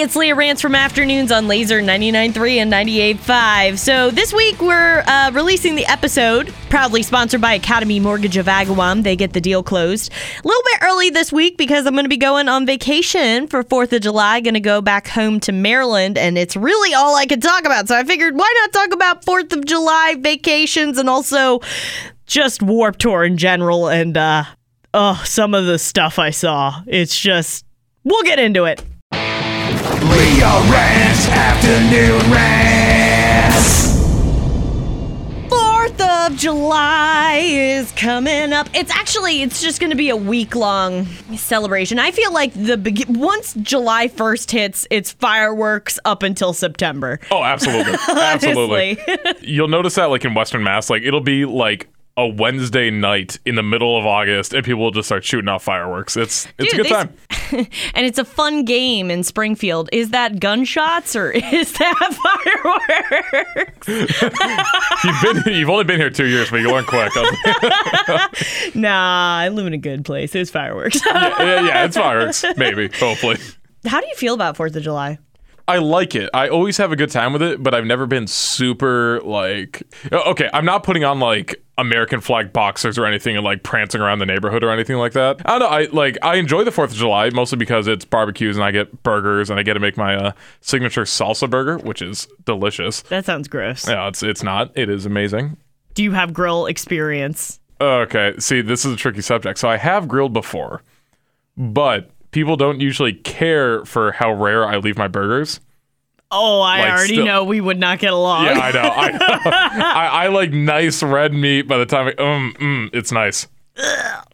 It's Leo Rance from Afternoons on Laser 99.3 and 98.5. So this week we're uh, releasing the episode, proudly sponsored by Academy Mortgage of Agawam. They get the deal closed a little bit early this week because I'm going to be going on vacation for 4th of July. Going to go back home to Maryland, and it's really all I could talk about. So I figured, why not talk about 4th of July vacations and also just Warp Tour in general and, uh, oh, some of the stuff I saw. It's just, we'll get into it. Leo Rants Afternoon Rants. Fourth of July is coming up. It's actually it's just going to be a week long celebration. I feel like the begi- once July first hits, it's fireworks up until September. Oh, absolutely. Absolutely. You'll notice that like in Western Mass, like it'll be like a Wednesday night in the middle of August and people will just start shooting off fireworks. It's it's Dude, a good time. and it's a fun game in Springfield. Is that gunshots or is that fireworks? You've been you've only been here two years, but you learn quick. nah, I live in a good place. It's fireworks. yeah, yeah, yeah, it's fireworks. Maybe, hopefully. How do you feel about Fourth of July? I like it. I always have a good time with it, but I've never been super like okay, I'm not putting on like American flag boxers or anything and like prancing around the neighborhood or anything like that. I don't know. I like I enjoy the 4th of July mostly because it's barbecues and I get burgers and I get to make my uh, signature salsa burger, which is delicious. That sounds gross. Yeah, it's it's not. It is amazing. Do you have grill experience? Okay, see, this is a tricky subject. So I have grilled before, but people don't usually care for how rare I leave my burgers. Oh, I Like, already still- know we would not get along. Yeah, I know. I, know. I, I like nice red meat. By the time, I, um, mm, it's nice.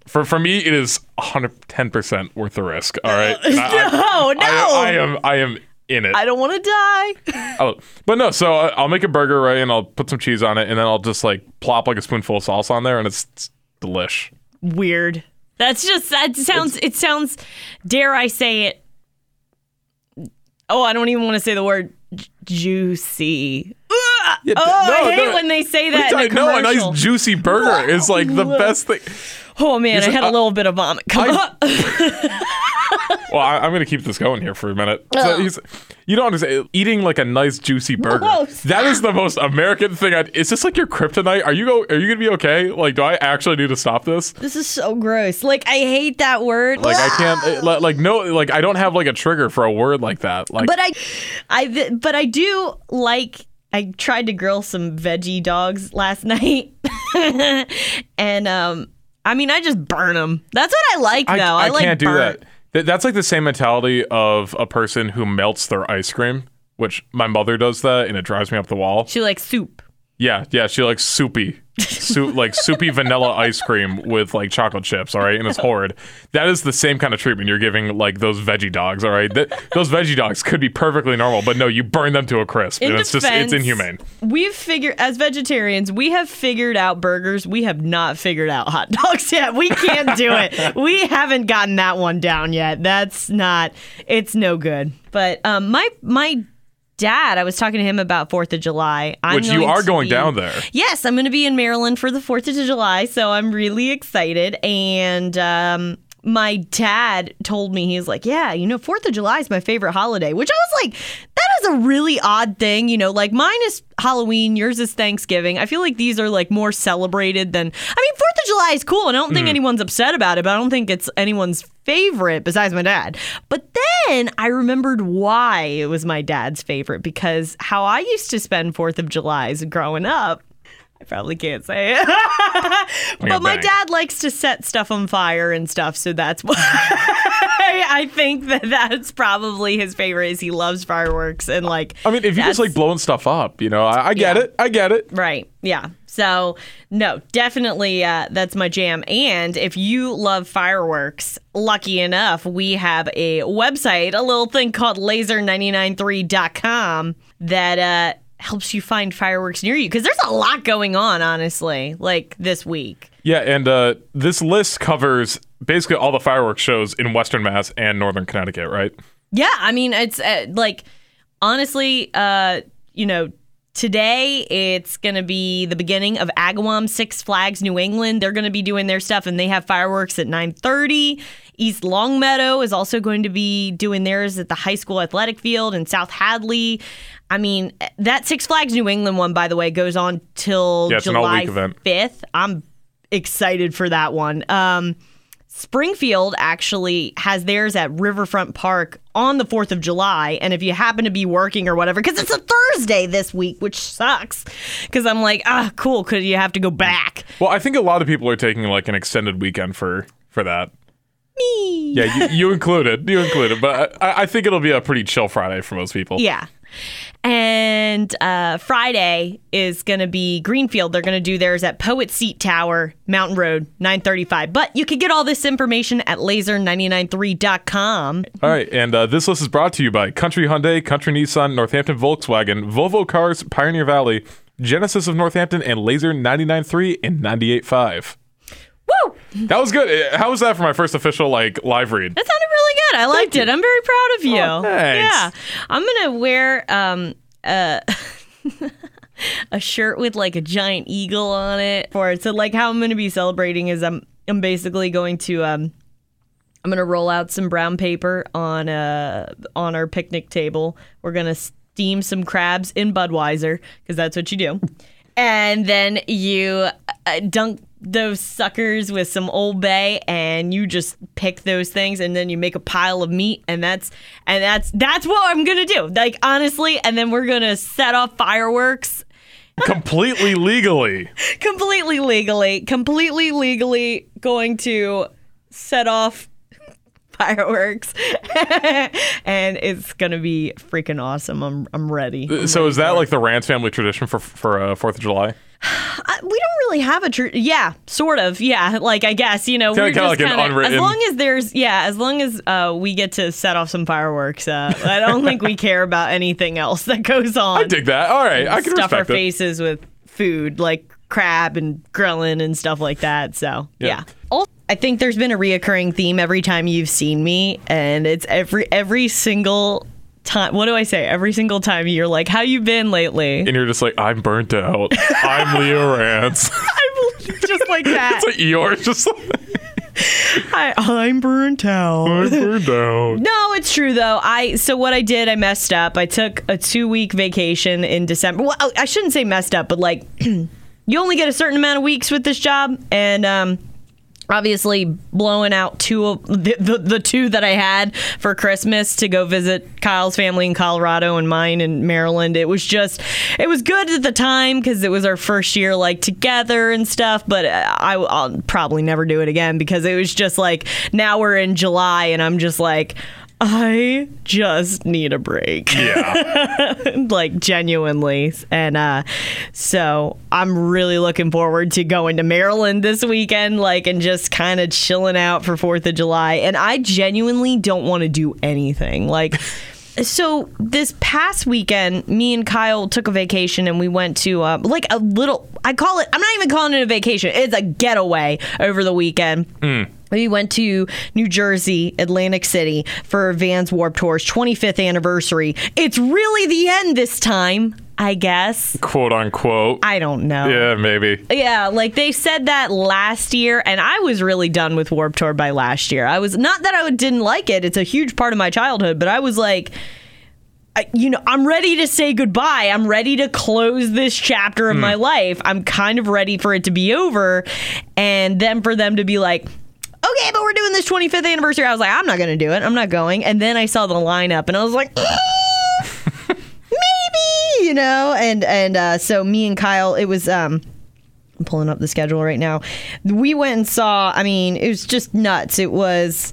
For for me, it is 110 percent worth the risk. All right. And I- no, no. I, I am I am in it. I don't want to die. Oh, but no. So I'll make a burger right, and I'll put some cheese on it, and then I'll just like plop like a spoonful of sauce on there, and it's, it's delish. Weird. That's just that sounds. it sounds. Dare I say it? Oh, I don't even want to say the word j- juicy. Yeah, oh, no, I hate no. when they say that are in a no, a nice juicy burger is like the best thing. oh man, I had a uh, little bit of vomit come I- up. Well, I, I'm gonna keep this going here for a minute. So he's, you don't understand. Eating like a nice juicy burger. Whoa, that is the most American thing. I, is this like your kryptonite? Are you go? Are you gonna be okay? Like, do I actually need to stop this? this is so gross. Like I hate that word. Like, I can't. eh, li- Like, no. Like, I don't have like a trigger for a word like that. Like, But I, I, but I do like. I tried to grill some veggie dogs last night, and um, I mean, I just burn them. That's what I like, though. I, I, like can't do burnt. that. Th- That's like the same mentality of a person who melts their ice cream, which my mother does that, and it drives me up the wall. She likes soup. Yeah, yeah, she likes soupy, soup like soupy vanilla ice cream with like chocolate chips. All right, and it's horrid. That is the same kind of treatment you're giving like those veggie dogs. All right, Th- those veggie dogs could be perfectly normal, but no, you burn them to a crisp, In and it's just it's inhumane. We've figured, as vegetarians, we have figured out burgers. We have not figured out hot dogs yet. We can't do it. we haven't gotten that one down yet. That's not. It's no good. But um, my my dad, I was talking to him about Fourth of July. I'm Which you are going be- down there. Yes, I'm going to be in Maryland for the 4th of July, so I'm really excited. And um, my dad told me, he's like, Yeah, you know, 4th of July is my favorite holiday, which I was like, That is a really odd thing. You know, like mine is Halloween, yours is Thanksgiving. I feel like these are like more celebrated than, I mean, 4th of July is cool, and I don't think hmm. anyone's upset about it, but I don't think it's anyone's favorite besides my dad. But then I remembered why it was my dad's favorite because how I used to spend 4th of July's growing up. I probably can't say it. but my dad likes to set stuff on fire and stuff, so that's why I think that that's probably his favorite is he loves fireworks and like I mean, if you just like blowing stuff up, you know, I, I get Yeah. it, I get it. Right. Yeah. So, no, definitely uh, that's my jam. And if you love fireworks, lucky enough, we have a website, a little thing called laser993.com that uh, helps you find fireworks near you because there's a lot going on, honestly, like this week. Yeah, and uh, this list covers basically all the fireworks shows in Western Mass and Northern Connecticut, right? Yeah. I mean, it's uh, like, honestly, uh, you know, today it's going to be the beginning of Agawam Six Flags New England. They're going to be doing their stuff and they have fireworks at 9:30. East Longmeadow is also going to be doing theirs at the high school athletic field in South Hadley. I mean, that Six Flags New England one by the way goes on till Yeah, July all-week event. 5th. I'm excited for that one. Um Springfield actually has theirs at Riverfront Park on the 4th of July. And if you happen to be working or whatever, because it's a Thursday this week, which sucks, because I'm like, ah, cool, because you have to go back. Well, I think a lot of people are taking like an extended weekend for for that. Me. Yeah, you, you included, you included, but I, I think it'll be a pretty chill Friday for most people. Yeah. And uh, Friday is going to be Greenfield. They're going to do theirs at Poet Seat Tower, Mountain Road, 935. But you can get all this information at laser993.com. All right, and uh, this list is brought to you by Country Hyundai, Country Nissan, Northampton Volkswagen, Volvo Cars, Pioneer Valley, Genesis of Northampton, and Laser 99.3 and 98.5. Woo! That was good. Uh, How was that for my first official like live read? That sounded really good. I liked it. I'm very proud of you. Oh, thanks. Yeah. I'm going to wear um, a, a shirt with like a giant eagle on it for it. So like how I'm going to be celebrating is I'm I'm basically going to um I'm to roll out some brown paper on uh on our picnic table. We're going to steam some crabs in Budweiser because that's what you do. And then you uh, dunk those suckers with some Old Bay, and you just pick those things, and then you make a pile of meat, and that's and that's that's what I'm gonna do. Like honestly, and then we're gonna set off fireworks Completely legally. completely legally, completely legally going to set off fireworks, and it's gonna be freaking awesome. I'm I'm ready. I'm So ready is that like the Rance family tradition for for uh, Fourth of July? I- we don't really have a tr- yeah sort of yeah like i guess you know we're kinda just like kinda, unwritten- as long as there's yeah as long as uh, we get to set off some fireworks uh, i don't think we care about anything else that goes on I dig that. All right, I can stuff our respect it. faces with food like crab and grilling and stuff like that so Yeah. yeah, i think there's been a reoccurring theme every time you've seen me and it's every every single time what do i say every single time you're like how you been lately And you're just like, I'm burnt out. I'm Leo Rance. I'm just like that it's like Eeyore's just like, I, I'm burnt out. I'm burnt out. No, it's true though. I so what I did, I messed up. I took a two week vacation in December. Well, I shouldn't say messed up, but like you only get a certain amount of weeks with this job, and um, obviously blowing out two of the, the the two that I had for Christmas to go visit Kyle's family in Colorado and mine in Maryland. It was just it was good at the time because it was our first year like together and stuff. But uh, I, I'll probably never do it again because it was just like now we're in July and I'm just like. I just need a break. Yeah. like genuinely. And uh so i'm really looking forward to going to maryland this weekend like and just kind of chilling out for fourth of july. And i genuinely don't want to do anything. Like so this past weekend me and kyle took a vacation and we went to uh, like a little i call it i'm not even calling it a vacation. It's a getaway over the weekend. We went to New Jersey, Atlantic City for Vans Warp Tour's 25th anniversary. It's really the end this time, I guess. Quote unquote. I don't know. yeah, maybe. Yeah, like they said that last year, and I was really done with Warp Tour by last year. I was not that I didn't like it; it's a huge part of my childhood, but I was like, I, you know, I'm ready to say goodbye. I'm ready to close this chapter of hmm. my life. I'm kind of ready for it to be over, and then for them to be like. Okay, but we're doing this 25th anniversary. I was like, I'm not going to do it. I'm not going. And then I saw the lineup and I was like, you know, and and uh, so me and Kyle, it was um. I'm pulling up the schedule right now. We went and saw. I mean, it was just nuts. It was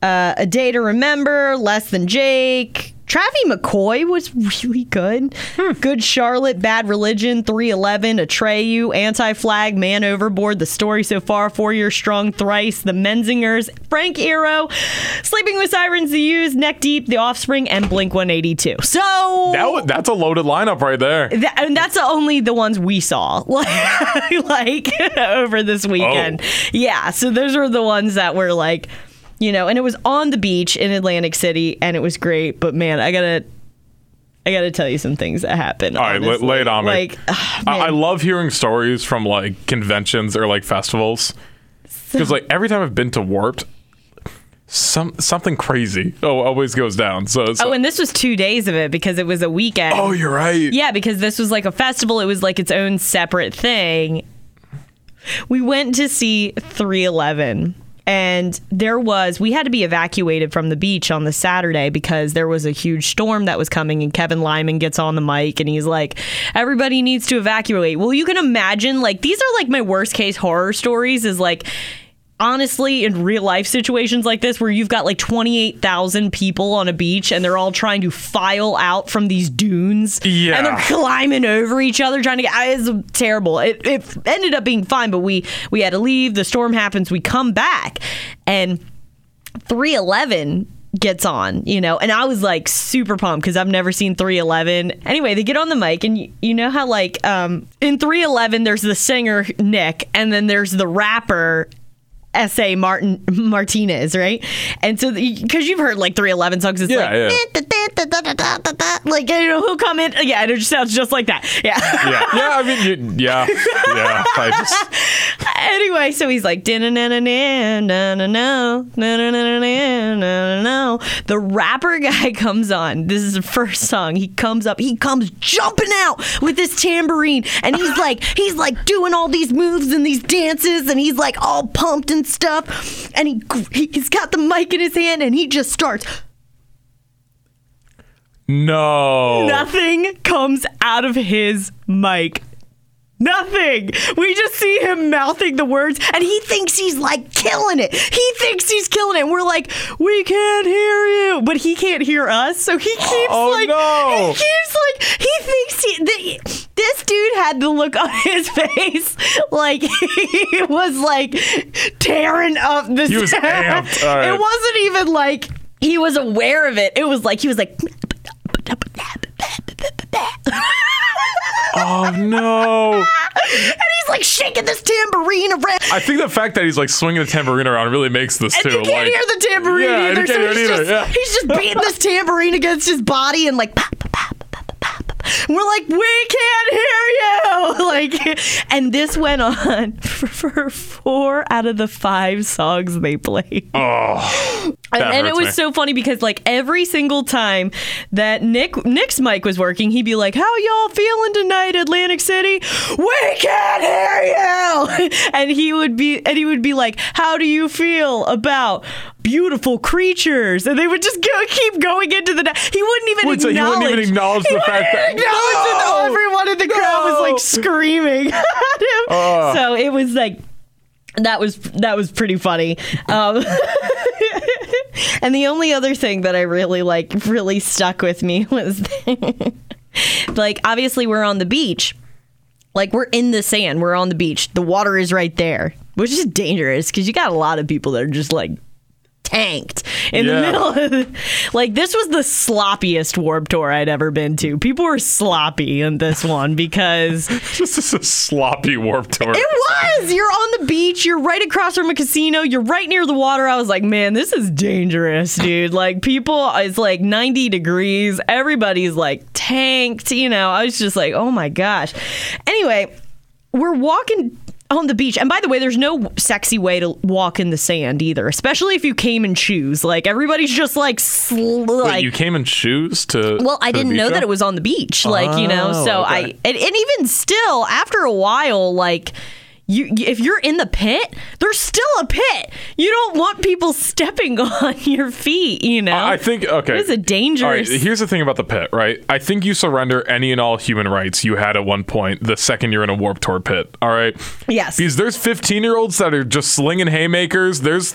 uh, a day to remember. Less than Jake. Travis McCoy was really good. Hmm. Good Charlotte, Bad Religion, 311, Atreyu, Anti Flag, Man Overboard, The Story So Far, Four Years Strong, Thrice, The Menzingers, Frank Iero, Sleeping with Sirens, The Used, Neck Deep, The Offspring, and Blink 182. So That that's a loaded lineup right there. that, and that's only the ones we saw like, like over this weekend. Oh. Yeah, so those were the ones that were like, you know, and it was on the beach in Atlantic City and it was great, but man, I got to I got to tell you some things that happened. All right, lay, honestly. it on me. Like, ah, I, I love hearing stories from like conventions or like festivals because like every time I've been to Warped, some something crazy oh, always goes down. So it's Oh, and this was two days of it because it was a weekend. oh, you're right. Yeah, because this was like a festival. It was like its own separate thing. We went to see 311 and there was we had to be evacuated from the beach on the Saturday because there was a huge storm that was coming and Kevin Lyman gets on the mic and he's like everybody needs to evacuate. Well, you can imagine like these are like my worst case horror stories is like honestly in real life situations like this where you've got like 28,000 people on a beach and they're all trying to file out from these dunes Yeah. and they're climbing over each other trying to get it's terrible it, it ended up being fine but we we had to leave the storm happens we come back and 311 gets on, you know, and I was like super pumped because I've never seen 311. Anyway, they get on the mic, and you, you know how, like, um, in 311, there's the singer, Nick, and then there's the rapper. S.A. Martin Martinez, right? And so, because you've heard like 311 songs, it's Yeah, like, eh, like, you know, who'll come in? Uh, yeah, and it just sounds just like that. Yeah. yeah, yeah. I mean, you, yeah, yeah. I just, anyway, so he's like, na na na na na na na na na na na na na. The rapper guy comes on. This is the first song. He comes up. He comes jumping out with his tambourine, and he's like, he's like doing all these moves and these dances, and he's like all pumped and stuff. And he he's got the mic in his hand, and he just starts. No. Nothing comes out of his mic. Nothing. We just see him mouthing the words, and he thinks he's like killing it. He thinks he's killing it. And we're like, we can't hear you, but he can't hear us. So he keeps Oh, like, no. he keeps like, he thinks he. The, this dude had the look on his face like he was like tearing up the. He was amped. Right. It wasn't even like he was aware of it. It was like he was like. Oh no. and he's like shaking this tambourine around. I think the fact that he's like swinging the tambourine around really makes this and too. you can't like, hear the tambourine Yeah, either. can't So hear he's either, just, yeah. he's just beating this tambourine against his body and like. pop, We're like, we can't hear you. Like, and this went on for, for four out of the five songs they played. oh, And, and it was me. so funny because like every single time that Nick Nick's mic was working, he'd be like, "How y'all feeling tonight, Atlantic City? We can't hear you." And he would be and he would be like, "How do you feel about beautiful creatures?" And they would just go, keep going into the. He wouldn't even Wait, so he wouldn't even acknowledge the fact that- wouldn't acknowledge it. No! Everyone in the crowd was like screaming at him. Ugh. So it was like that was that was pretty funny. Um, and the only other thing that I really like really stuck with me was like obviously we're on the beach. Like we're in the sand, we're on the beach. The water is right there, which is dangerous because you got a lot of people that are just like tanked in the middle of the, like this was the sloppiest warp tour I'd ever been to. People were sloppy in this one because this is a sloppy warp tour. it was. You're on the beach. You're right across from a casino. You're right near the water. I was like, man, this is dangerous, dude. Like, people, it's like 90 degrees. Everybody's like tanked. You know, I was just like, oh my gosh. Anyway, we're walking on the beach. And by the way, there's no sexy way to walk in the sand either, especially if you came in shoes. Like, everybody's just like, sl- Wait, like you came in shoes to. well, I to didn't know that it was on the beach. Like, you know, Oh, so okay. I and, and even still, after a while, like you if you're in the pit, there's still a pit. You don't want people stepping on your feet, you know. I think okay. It is a dangerous- All right, here's the thing about the pit, right? I think you surrender any and all human rights you had at one point the second you're in a warp tour pit. All right. Yes. Because there's 15 year olds that are just slinging haymakers. There's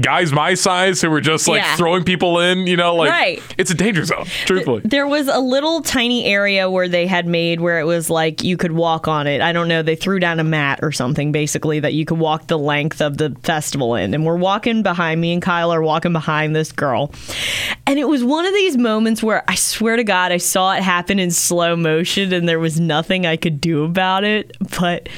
guys my size who were just like Yeah. throwing people in. You know, like Right. it's a danger zone. Truthfully. There was a little tiny area where they had made where it was like you could walk on it. I don't know. They threw down a mat or something basically that you could walk the length of the festival in. And we're walking behind me and Kyle are walking behind this girl. And it was one of these moments where I swear to God, I saw it happen in slow motion and there was nothing I could do about it. But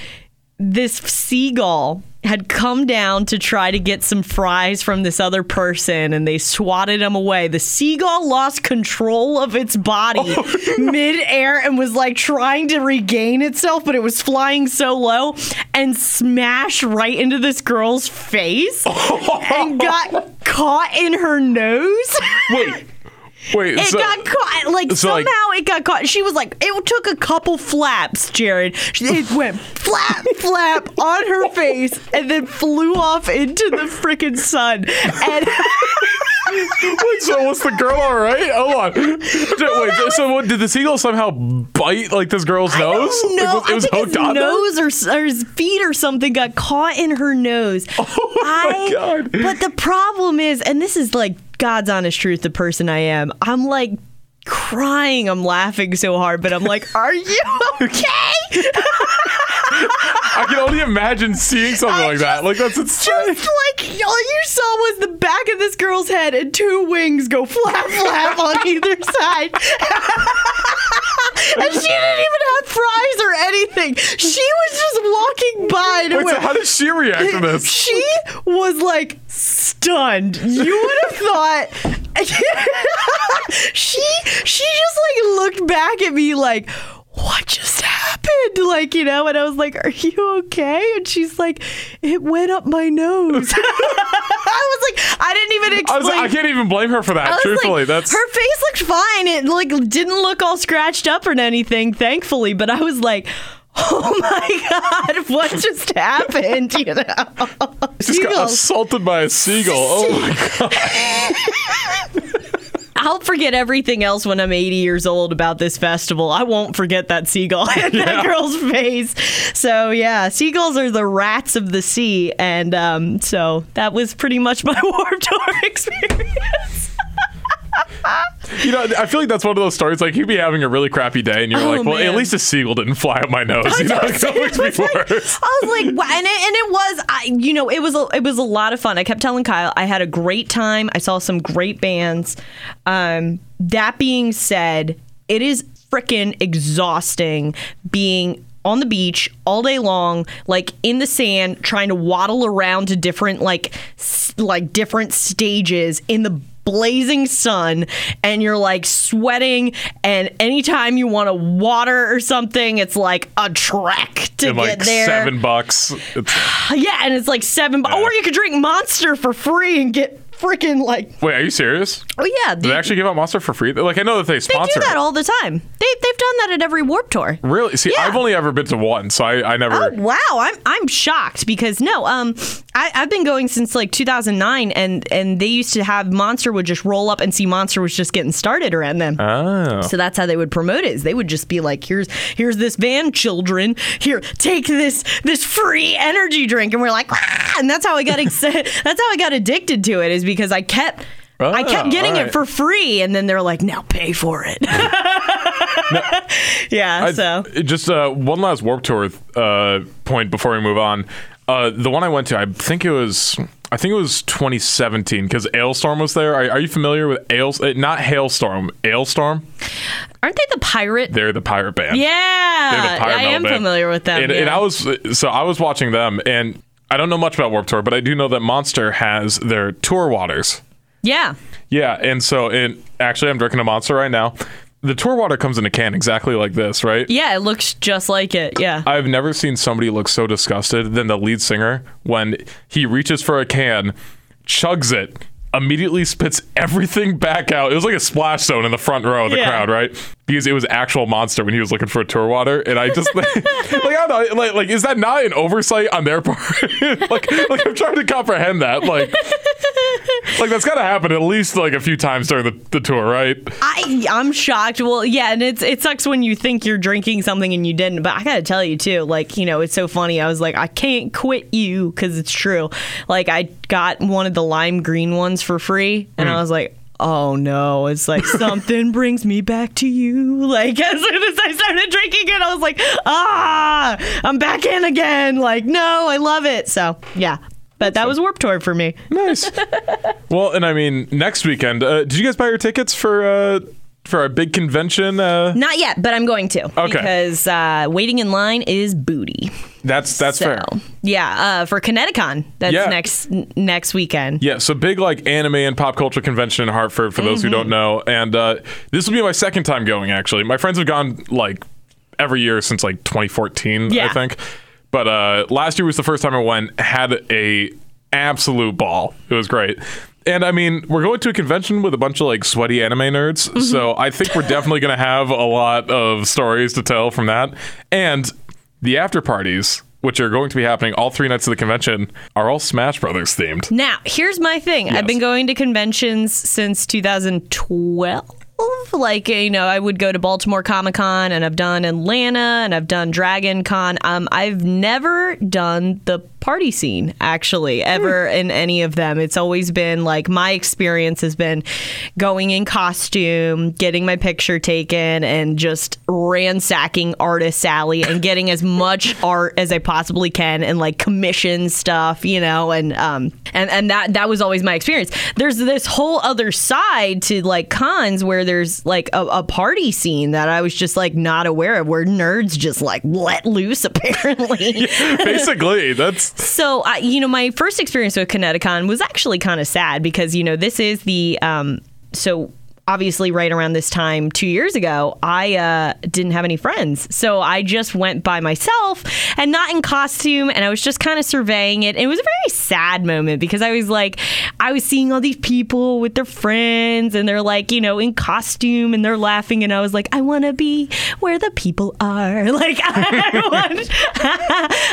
this seagull had come down to try to get some fries from this other person and they swatted him away. The seagull lost control of its body Oh, midair and was like trying to regain itself, but it was flying so low and smashed right into this girl's face and got caught in her nose. Wait. Wait. It so, got caught. Like so, somehow like- it got caught. She was like, it took a couple flaps, Jared. It went flap, flap on her face, and then flew off into the freaking sun. And Wait, so was the girl all right? Hold on. Wait, so, so what, did the seagull somehow bite like this girl's nose? no, Like, was- it I was think hooked his nose or, or his feet or something got caught in her nose. Oh my God. But the problem is, and this is like God's honest truth, the person I am. I'm like crying. I'm laughing so hard, but I'm like, are you okay? I can only imagine seeing something like that. Like that's insane. Just like all you saw was the back of this girl's head and two wings go flap flap on either side. and she didn't even have fries or anything. She was just walking by and it Wait, so how did she react to this? she was like stunned. You would have thought she she just like looked back at me like what just happened? Like, you know, and I was like, Are you okay? And she's like, It went up my nose. I was like, I didn't even I, explain. was, I can't even blame her for that. Truthfully, like, that's her face looked fine. It like didn't look all scratched up or anything, thankfully. But I was like, oh my god, what just happened? You know, just got assaulted by a seagull. Oh my god. I'll forget everything else when I'm 80 years old about this festival. I won't forget that seagull in that girl's face. So yeah, seagulls are the rats of the sea, and um, so that was pretty much my warped tour experience. You know, I feel like that's one of those stories. Like you'd be having a really crappy day, and you're Oh, like, "Well, man. at least a seagull didn't fly up my nose." You know, like, that makes me like- worse. I was like, wow. and it, and it was, I, you know, it was a, it was a lot of fun. I kept telling Kyle, I had a great time. I saw some great bands. Um, that being said, it is freaking exhausting being on the beach all day long, like in the sand, trying to waddle around to different like s- like different stages in the blazing sun and you're like sweating and anytime you want to water or something it's like a trek to And get like there seven bucks. It's, yeah and it's like seven bu- Yeah. or you could drink monster for free and get freaking like wait, are you serious? oh yeah Do they actually give out Monster for free? Like I know that they sponsor. they do that it. all the time they, they've done that at every warp tour Really? See, Yeah. I've only ever been to one, so I, I never. Oh wow, I'm I'm shocked because no, um, I, I've been going since like 2009, and and they used to have Monster would just roll up and see Monster was just getting started around them. Oh. So that's how they would promote it. Is they would just be like, "Here's here's this van, children. Here, take this this free energy drink," and we're like, "Ah!" and that's how I got excited. that's how I got addicted to it. Is because I kept. I kept Oh, getting all it for free, and then they're like, "Now pay for it." yeah. I- so just uh, one last warp tour uh, point before we move on. Uh, the one I went to, I think it was, I think it was 2017 because Alestorm was there. Are, are you familiar with Ail? uh, Not Hailstorm, Alestorm. aren't they the pirate? They're the pirate band. Yeah, the pirate I am band. familiar with them. And, yeah. and I was so I was watching them, and I don't know much about Warp Tour, but I do know that Monster has their tour waters. yeah, Yeah, and so and actually, I'm drinking a Monster right now. The tour water comes in a can exactly like this, right? yeah, it looks just like it. Yeah, I've never seen somebody look so disgusted than the lead singer when he reaches for a can, chugs it, immediitly spits everything back out. It was like a splash zone in the front row of the Yeah. crowd, right? Because it was actual monster when he was looking for a tour water, and I just like, like I don't know, like, like is that not an oversight on their part? like, like I'm trying to comprehend that, like. Like that's gotta happen at least like a few times during the, the tour, right? I I'm shocked. Well, yeah, and it's it sucks when you think you're drinking something and you didn't. But I gotta tell you too, like you know, it's so funny. I was like, I can't quit you because it's true. Like I got one of the lime green ones for free, and I was like. Oh no, it's like something brings me back to you. Like as soon as I started drinking it, I was like, ah, I'm back in again. Like, no, I love it. So yeah. But that was Warp Tour for me. Nice. well, and I mean, next weekend, uh, did you guys buy your tickets for uh, for our big convention? Uh, Not yet, but I'm going to. Okay. Because uh, waiting in line is booty. That's that's So fair. yeah, uh, for ConnectiCon, that's Yeah. next n- next weekend. Yeah, so big like anime and pop culture convention in Hartford for those who Mm-hmm. don't know, and uh, this will be my second time going. Actually, my friends have gone like every year since like 2014, I think. But uh, last year was the first time I went. Had a absolute ball. It was great. And I mean, we're going to a convention with a bunch of like sweaty anime nerds, Mm-hmm. so I think we're definitely going to have a lot of stories to tell from that. And the after parties, which are going to be happening all three nights of the convention, are all Smash Brothers themed. Now, here's my thing. I've been going to conventions since 2012. Like, you know, I would go to Baltimore Comic Con and I've done Atlanta and I've done Dragon Con. Um, I've never done the party scene, actually, ever in any of them. It's always been like my experience has been going in costume, getting my picture taken, and just ransacking Artist Alley and getting as much art as I possibly can and like commission stuff, you know, and um and and that that was always my experience. There's this whole other side to like cons where there's like a, a party scene that I was just like not aware of, where nerds just like let loose apparently. Basically, that's So, you know, my first experience with ConnectiCon was actually kind of sad because, you know, this is the, um, so obviously right around this time two years ago, I uh, didn't have any friends. So I just went by myself and not in costume. And I was just kind of surveying it. And it was a very sad moment because I was like, I was seeing all these people with their friends and they're like, you know, in costume and they're laughing. And I was like, I want to be where the people are. Like, I want,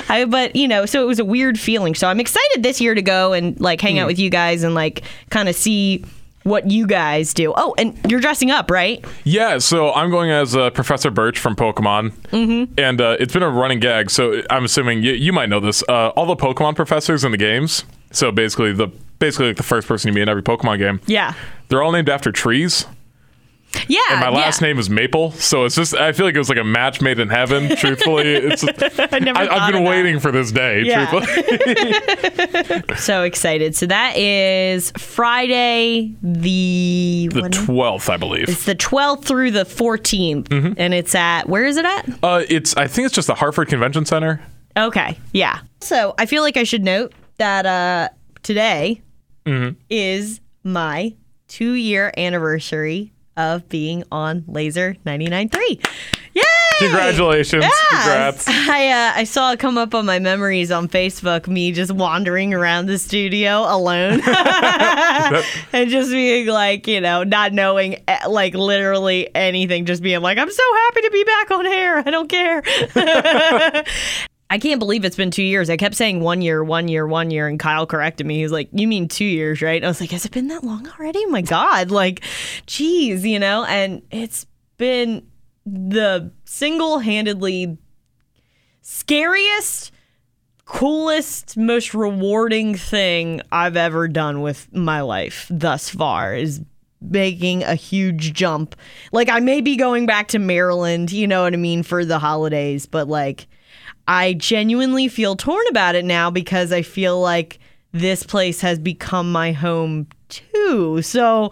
I, but you know, so it was a weird feeling. So I'm excited this year to go and like hang out with you guys and like kind of see what you guys do. Oh, and you're dressing up, right? yeah. So I'm going as uh, Professor Birch from Pokemon, mm-hmm. and uh, it's been a running gag. So I'm assuming you, you might know this. Uh, all the Pokemon professors in the games. So basically, the basically like the first person you meet in every Pokemon game. Yeah. They're all named after trees. Yeah. And my last yeah. name is Maple, so it's just I feel like it was like a match made in heaven. Truthfully, it's I never I, I've of been that. waiting for this day. Yeah. Truthfully, So excited. So that is Friday the, the twelfth, I believe. it's the 12th through the 14th. Mm-hmm. And it's at, where is it at? Uh, it's I think it's just the Hartford Convention Center. Okay, yeah. So I feel like I should note that uh, today Mm-hmm. is my two year anniversary of being on Laser 99.3. Yay! Congratulations! Yes! Congrats! I uh, I saw it come up on my memories on Facebook. Me just wandering around the studio alone, and just being like, you know, not knowing eh, like literally anything. Just being like, I'm so happy to be back on air. I don't care. I can't believe it's been two years. I kept saying one year, one year, one year, and Kyle corrected me. He was like, "You mean two years, right?" I was like, "Has it been that long already? Oh my god! Like, geez, you know." And it's been the single-handedly scariest, coolest, most rewarding thing I've ever done with my life thus far. Is making a huge jump. Like I may be going back to Maryland, you know what I mean, for the holidays, but like I genuinely feel torn about it now because I feel like this place has become my home too. So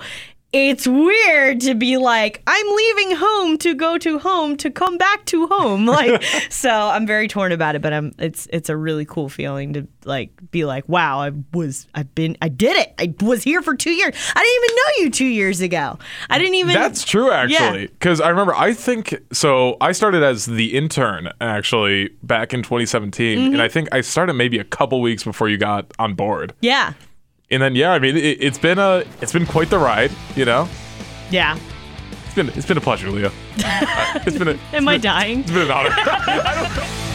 it's weird to be like, I'm leaving home to go to home to come back to home. Like so I'm very torn about it, but I'm it's it's a really cool feeling to like be like, wow, I was I've been I did it. I was here for two years. I didn't even know you two years ago. I didn't even That's true, actually. Yeah. Because I remember, I think so. I started as the intern actually back in 2017, Mm-hmm. and I think I started maybe a couple weeks before you got on board. Yeah. And then, yeah, I mean, it, it's been a, it's been quite the ride. You know, Yeah. it's been, it's been a pleasure, Leah. Uh, it's been, a, Am I dying? it's been an honor. I don't know.